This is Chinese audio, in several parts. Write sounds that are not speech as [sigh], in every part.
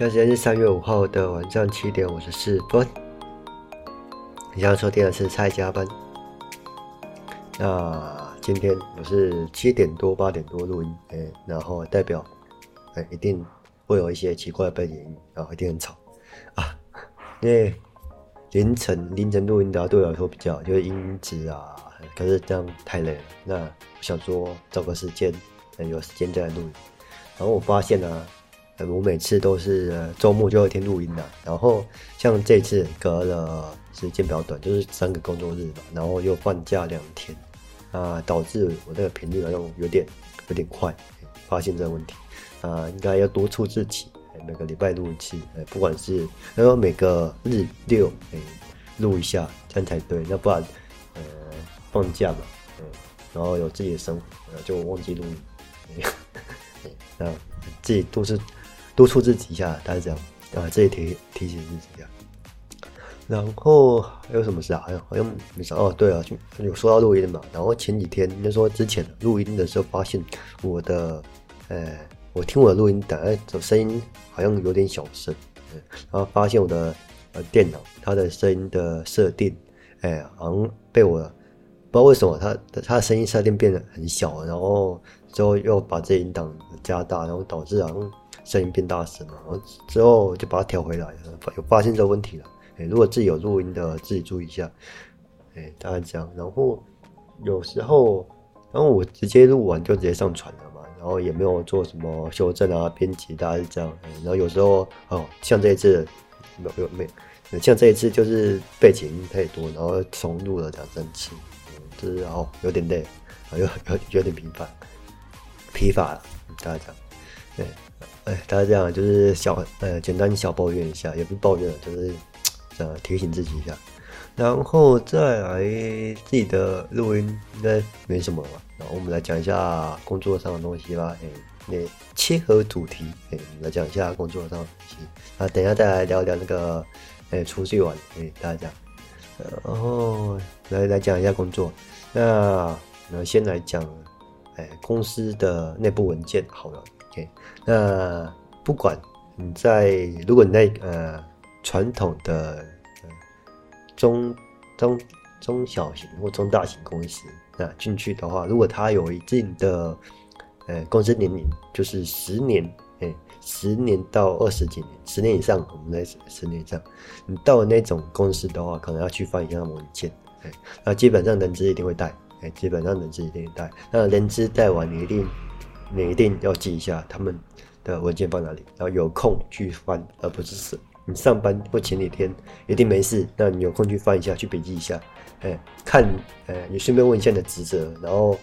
现在时间是三月五号的晚上七点五十四分。你要收听的是蔡加班。那今天我是七点多八点多录音，哎，然后代表，哎，一定会有一些奇怪的背景音，然后一定很吵啊，因为凌晨凌晨录音的话，对我来说比较，就是音质啊，可是这样太累了。那我想说找个时间，有时间再来录音。然后我发现呢、我每次都是周末就一天录音的，然后像这次隔了时间比较短，就是三个工作日嘛，然后又放假两天，啊，导致我这个频率好像有点有点快，发现这个问题，啊，应该要督促自己，每个礼拜录一次，不管是然后每个日六录一下，这样才对，那不然呃放假嘛，然后有自己的生活，呃就忘记录音，[laughs] 那自己都是。督促自己一下，大概这样啊，这里提提醒自己一下。然后还有什么事啊？好像好像没啥哦。对啊，就有说到录音嘛。然后前几天，就说之前录音的时候，发现我的，呃，我听我的录音档，哎，这声音好像有点小声。然后发现我的呃电脑，它的声音的设定，哎，好像被我不知道为什么它的它的声音设定变得很小，然后之后又把这音档加大，然后导致好像。声音变大声了，然后之后就把它调回来了，有发现这个问题了。哎，如果自己有录音的，自己注意一下。哎，大概这样。然后有时候，然后我直接录完就直接上传了嘛，然后也没有做什么修正啊、编辑，大概是这样。然后有时候哦，像这一次没有没有，像这一次就是背景音太多，然后重录了两三次，就是哦有点累，有有有点疲乏，疲乏了，大概这样。对。哎，大家这样就是小呃，简单小抱怨一下，也不是抱怨，就是 [tsk] 呃提醒自己一下，然后再来自己的录音应该没什么吧？然后我们来讲一下工作上的东西吧。哎，那切合主题，哎，来讲一下工作上的东西。啊，等一下再来聊聊那个哎出去玩，哎，大家讲，然后来来讲一下工作。那那先来讲哎公司的内部文件好了。OK，那不管你在，如果你在呃传统的呃中中中小型或中大型公司，那进去的话，如果它有一定的呃公司年龄，就是十年，哎，十年到二十几年，十年以上，我们在十年以上，你到了那种公司的话，可能要去翻一下文件，哎，那基本上人资一定会带，哎，基本上人资一定会带，那人资带完你一定。你一定要记一下他们的文件放哪里，然后有空去翻，而不是是。你上班或前几天一定没事，那你有空去翻一下，去笔记一下，哎，看，哎，你顺便问一下你的职责，然后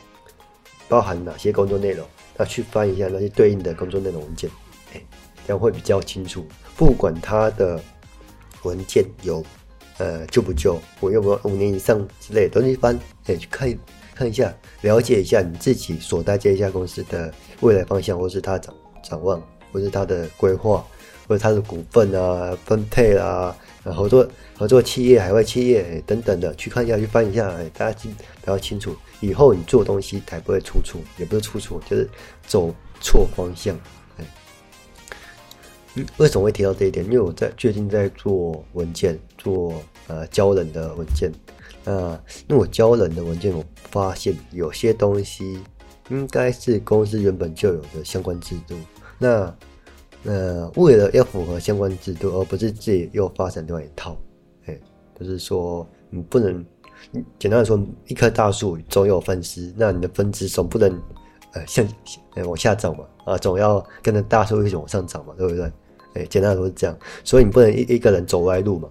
包含哪些工作内容，那去翻一下那些对应的工作内容文件，哎，这样会比较清楚。不管他的文件有呃旧不旧，我有没有五年以上之类的，都去翻，哎，去看。看一下，了解一下你自己所在这一家公司的未来方向，或是它展展望，或是它的规划，或者它的股份啊、分配啊、合作合作企业、海外企业等等的，去看一下，去翻一下，大家记比较清楚，以后你做东西才不会出错，也不是出错，就是走错方向。嗯，为什么会提到这一点？因为我在最近在做文件，做呃教人的文件。呃，那我教人的文件，我发现有些东西应该是公司原本就有的相关制度。那呃，为了要符合相关制度，而不是自己又发展另外一套，哎，就是说你不能，简单的说，一棵大树总有分支，那你的分支总不能呃向呃往下长嘛，啊，总要跟着大树一起往上长嘛，对不对？哎，简单来说是这样，所以你不能一一个人走歪路嘛。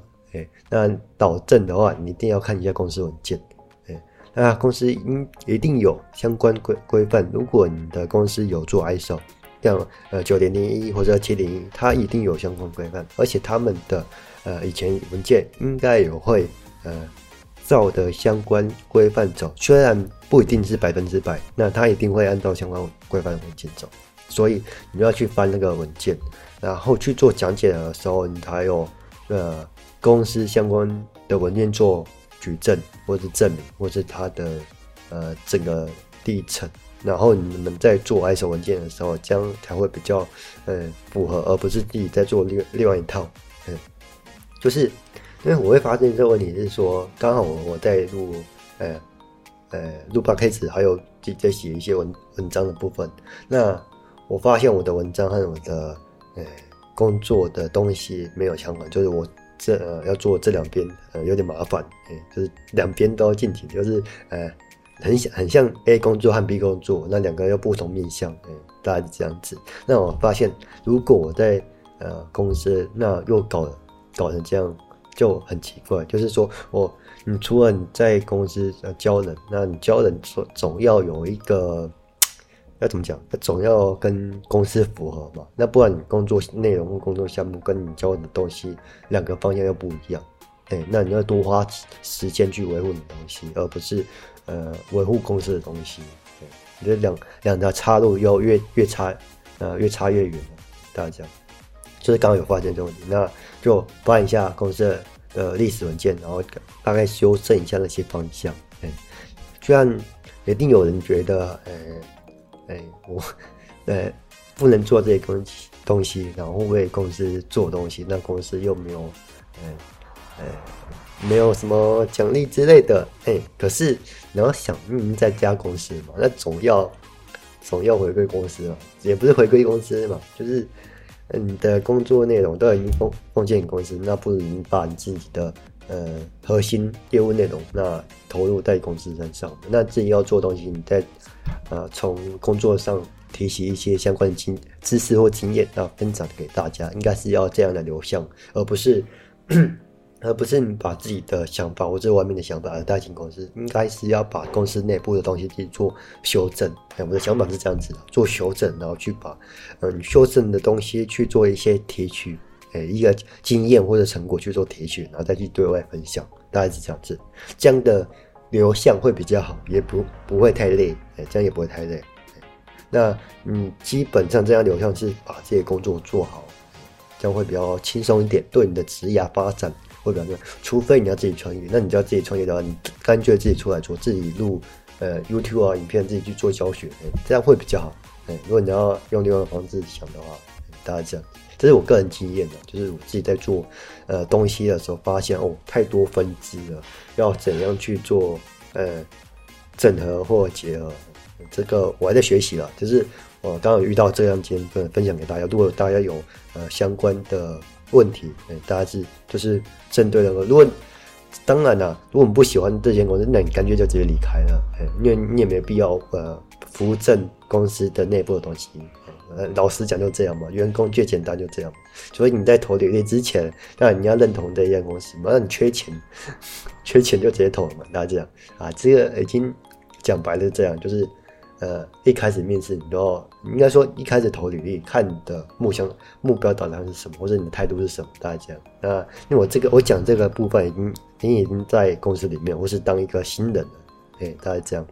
那导正的话，你一定要看一下公司文件。哎，那公司应一定有相关规规范。如果你的公司有做 ISO，像呃九零零一或者七零一，它一定有相关规范，而且他们的呃以前文件应该也会呃照的相关规范走。虽然不一定是百分之百，那它一定会按照相关规范文件走。所以你要去翻那个文件，然后去做讲解的时候，你才有呃。公司相关的文件做举证，或是证明，或是它的呃整个历程，然后你们在做 ISO 文件的时候，这样才会比较呃符合，而不是自己在做另另外一套。嗯，就是因为我会发现这个问题是说，刚好我我在录呃呃录 p 开始还有自己在写一些文文章的部分，那我发现我的文章和我的呃工作的东西没有相关，就是我。这呃要做这两边呃有点麻烦，哎，就是两边都要进行，就是呃很像很像 A 工作和 B 工作，那两个又不同面向，哎，大概是这样子。那我发现，如果我在呃公司，那又搞搞成这样，就很奇怪。就是说我你除了你在公司呃教人，那你教人总总要有一个。要怎么讲？那总要跟公司符合嘛，那不然你工作内容工作项目跟你教的东西两个方向又不一样，哎，那你要多花时间去维护你的东西，而不是呃维护公司的东西。你这两两条岔路又越越差，呃越差越远了。大家讲，就是刚刚有发现这个问题，那就翻一下公司的历史文件，然后大概修正一下那些方向。哎，虽然一定有人觉得，呃。哎，我，呃，不能做这些东西，东西，然后为公司做东西，那公司又没有，呃，呃，没有什么奖励之类的，哎，可是你要想，你在家公司嘛，那总要，总要回归公司嘛，也不是回归公司嘛，就是你的工作内容都已经奉奉献给公司，那不如你把你自己的。呃，核心业务内容，那投入在公司身上，那自己要做东西，你在呃从工作上提起一些相关的经知识或经验，那分享给大家，应该是要这样的流向，而不是 [coughs] 而不是你把自己的想法或者外面的想法而带进公司，应该是要把公司内部的东西去做修正。哎，我的想法是这样子的，做修正，然后去把嗯修正的东西去做一些提取。一个经验或者成果去做提取，然后再去对外分享，大概是这样子，这样的流向会比较好，也不不会太累，哎，这样也不会太累。那嗯，基本上这样流向是把这些工作做好，这样会比较轻松一点，对你的职业发展会比较重要。除非你要自己创业，那你就要自己创业的话，你干脆自己出来做，自己录呃 YouTube 啊影片，自己去做教学，这样会比较好。哎，如果你要用另外的方式想的话，大家这样。这是我个人经验的，就是我自己在做呃东西的时候，发现哦太多分支了，要怎样去做呃整合或结合，这个我还在学习了。就是我刚好遇到这样经验，分分享给大家。如果大家有呃相关的问题，呃、大家是就是针对那个，如果当然了，如果你不喜欢这间公司，那你干脆就直接离开了，呃、因为你也没必要呃扶正公司的内部的东西。呃，老实讲就这样嘛，员工最简单就这样。所以你在投履历之前，当然你要认同这一家公司嘛。那你缺钱，[laughs] 缺钱就直接投了嘛。大家这样啊，这个已经讲白了这样，就是呃，一开始面试你都，应该说一开始投履历，看你的目标目标导向是什么，或者你的态度是什么。大家这样。那因为我这个我讲这个部分已经你已经在公司里面，或是当一个新人了。哎，大家这样。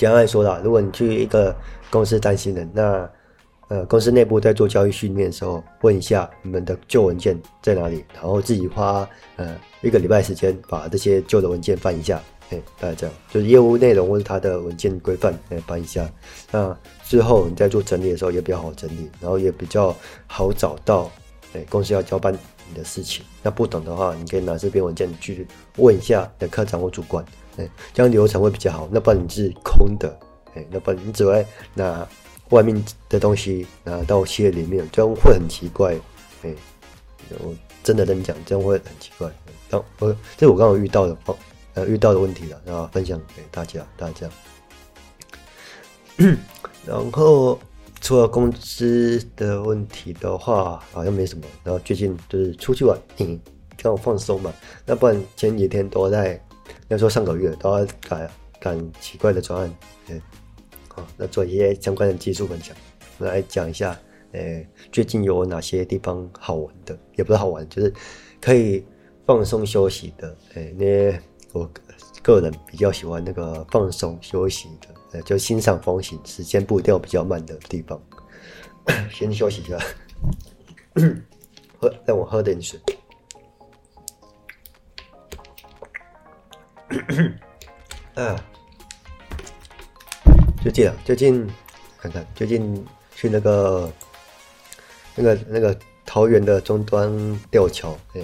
简单来说啦，如果你去一个公司当新人，那呃，公司内部在做教育训练的时候，问一下你们的旧文件在哪里，然后自己花呃一个礼拜时间把这些旧的文件翻一下，哎，大概这样，就是业务内容或者它的文件规范，哎，翻一下。那之后你在做整理的时候也比较好整理，然后也比较好找到，哎，公司要交办你的事情。那不懂的话，你可以拿这篇文件去问一下你的科长或主管，哎，这样流程会比较好。那不然你是空的，哎，那不然你只会拿。外面的东西拿到企业里面，这样会很奇怪。哎，我真的跟你讲，这样会很奇怪。当我这是我刚好遇到的，呃，遇到的问题了，然后分享给大家，大家。然后除了工资的问题的话，好像没什么。然后最近就是出去玩，嗯，刚好放松嘛。那不然前几天都在，要说上个月都在赶赶奇怪的专案，对。好，那做一些相关的技术分享，来讲一下，诶，最近有哪些地方好玩的，也不是好玩，就是可以放松休息的，诶，那我个人比较喜欢那个放松休息的，呃，就欣赏风景，时间步调比较慢的地方。[coughs] 先休息一下，[coughs] 喝，让我喝点水。啊。[coughs] 最近啊，最近看看，最近去那个那个那个桃园的中端吊桥，哎，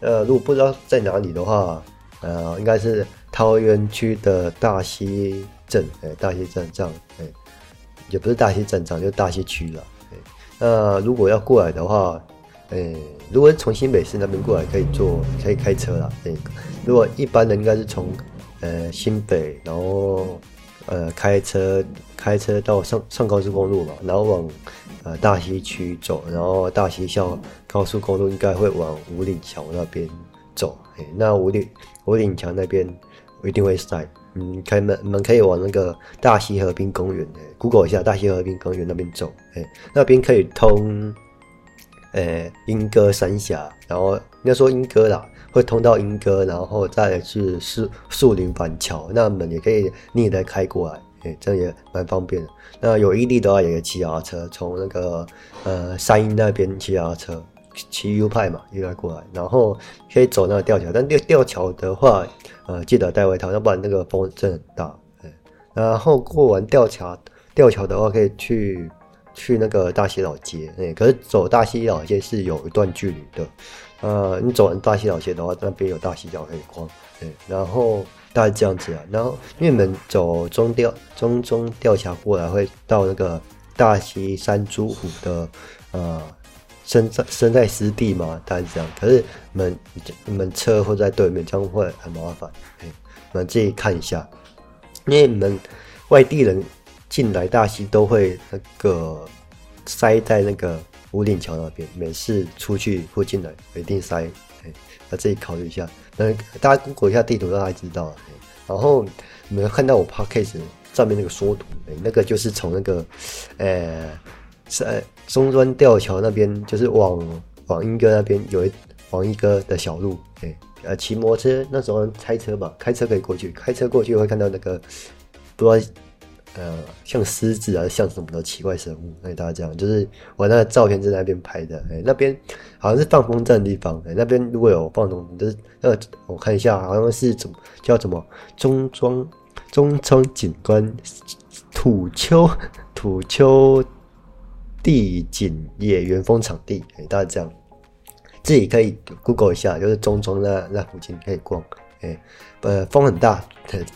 呃，如果不知道在哪里的话，呃，应该是桃园区的大溪镇，哎，大溪镇这样，哎，也不是大溪镇，这样就大溪区了，哎，那如果要过来的话，哎，如果从新北市那边过来，可以坐，可以开车啦，哎，如果一般人应该是从呃新北，然后。呃，开车开车到上上高速公路嘛，然后往呃大溪区走，然后大溪校高速公路应该会往五岭桥那边走。哎，那五岭五岭桥那边我一定会塞。嗯，开门你们可以往那个大溪河滨公园，哎，Google 一下大溪河滨公园那边走。哎，那边可以通，呃，莺歌三峡，然后应该说莺歌啦。会通到莺歌，然后再是树树林板桥，那门也可以逆来开过来，哎，这样也蛮方便的。那有毅力的话，也可以骑脚踏车从那个呃三莺那边骑脚踏车，骑 U 派嘛，一来过来，然后可以走那个吊桥。但吊吊桥的话，呃，记得带外套，要不然那个风真的很大。哎，然后过完吊桥，吊桥的话可以去去那个大溪老街，哎，可是走大溪老街是有一段距离的。呃，你走完大溪老街的话，那边有大溪桥可以逛，对，然后大概这样子啊。然后因为你们走中吊中中吊桥过来，会到那个大溪山珠湖的呃生在生在湿地嘛，大概是这样。可是你们你们车会在对面，这样会很麻烦，哎，你们自己看一下。因为你们外地人进来大溪都会那个塞在那个。五岭桥那边，每次出去附近的一定塞，哎，要自己考虑一下。嗯，大家 Google 一下地图，让大家知道。然后你们看到我 Podcast 上面那个缩图，哎，那个就是从那个，呃，在中端吊桥那边，就是往往莺歌那边有一往莺歌的小路，哎，呃，骑摩托车那时候开车吧，开车可以过去，开车过去会看到那个，不知道。呃，像狮子啊，像什么的奇怪生物，那，大家这样，就是我那个照片在那边拍的，哎，那边好像是放风筝的地方，哎，那边如果有放风，就是呃，我看一下，好像是怎么叫什么中庄中庄景观土丘土丘地景野原风场地，哎，大家这样自己可以 Google 一下，就是中庄那那附近可以逛，哎，呃，风很大，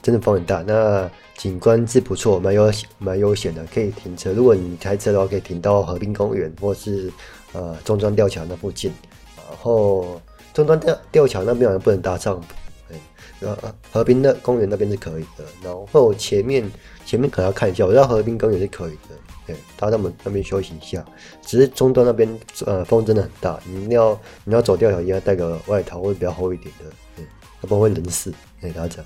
真的风很大，那。景观是不错，蛮悠蛮悠闲的，可以停车。如果你开车的话，可以停到河滨公园或是呃中端吊桥那附近。然后中端吊吊桥那边好像不能搭帐篷，呃河滨的公园那边是可以的。然后前面前面可能要看一下，我知道河滨公园是可以的，对，到他们那边休息一下。只是中端那边呃风真的很大，你要你要走吊桥，应该带个外套，会比较厚一点的，要不会冷死。给，大家讲。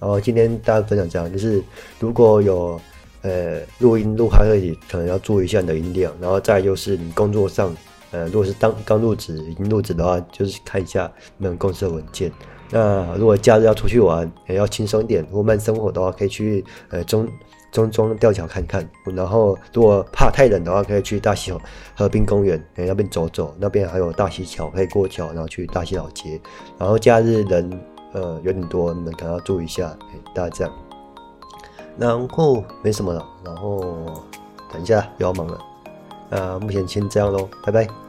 然后今天大家分享这样，就是如果有呃录音录开会，可能要注意一下你的音量。然后再就是你工作上，呃，如果是当刚入职已经入职的话，就是看一下你们公司的文件。那如果假日要出去玩，也要轻松一点，如果慢生活的话，可以去呃中中中吊桥看看。然后如果怕太冷的话，可以去大溪河滨公园那边走走，那边还有大溪桥可以过桥，然后去大溪老街。然后假日人。呃，有点多，你们可能要注意一下，哎，大家这样。然后没什么了，然后等一下又要忙了，呃，目前先这样喽，拜拜。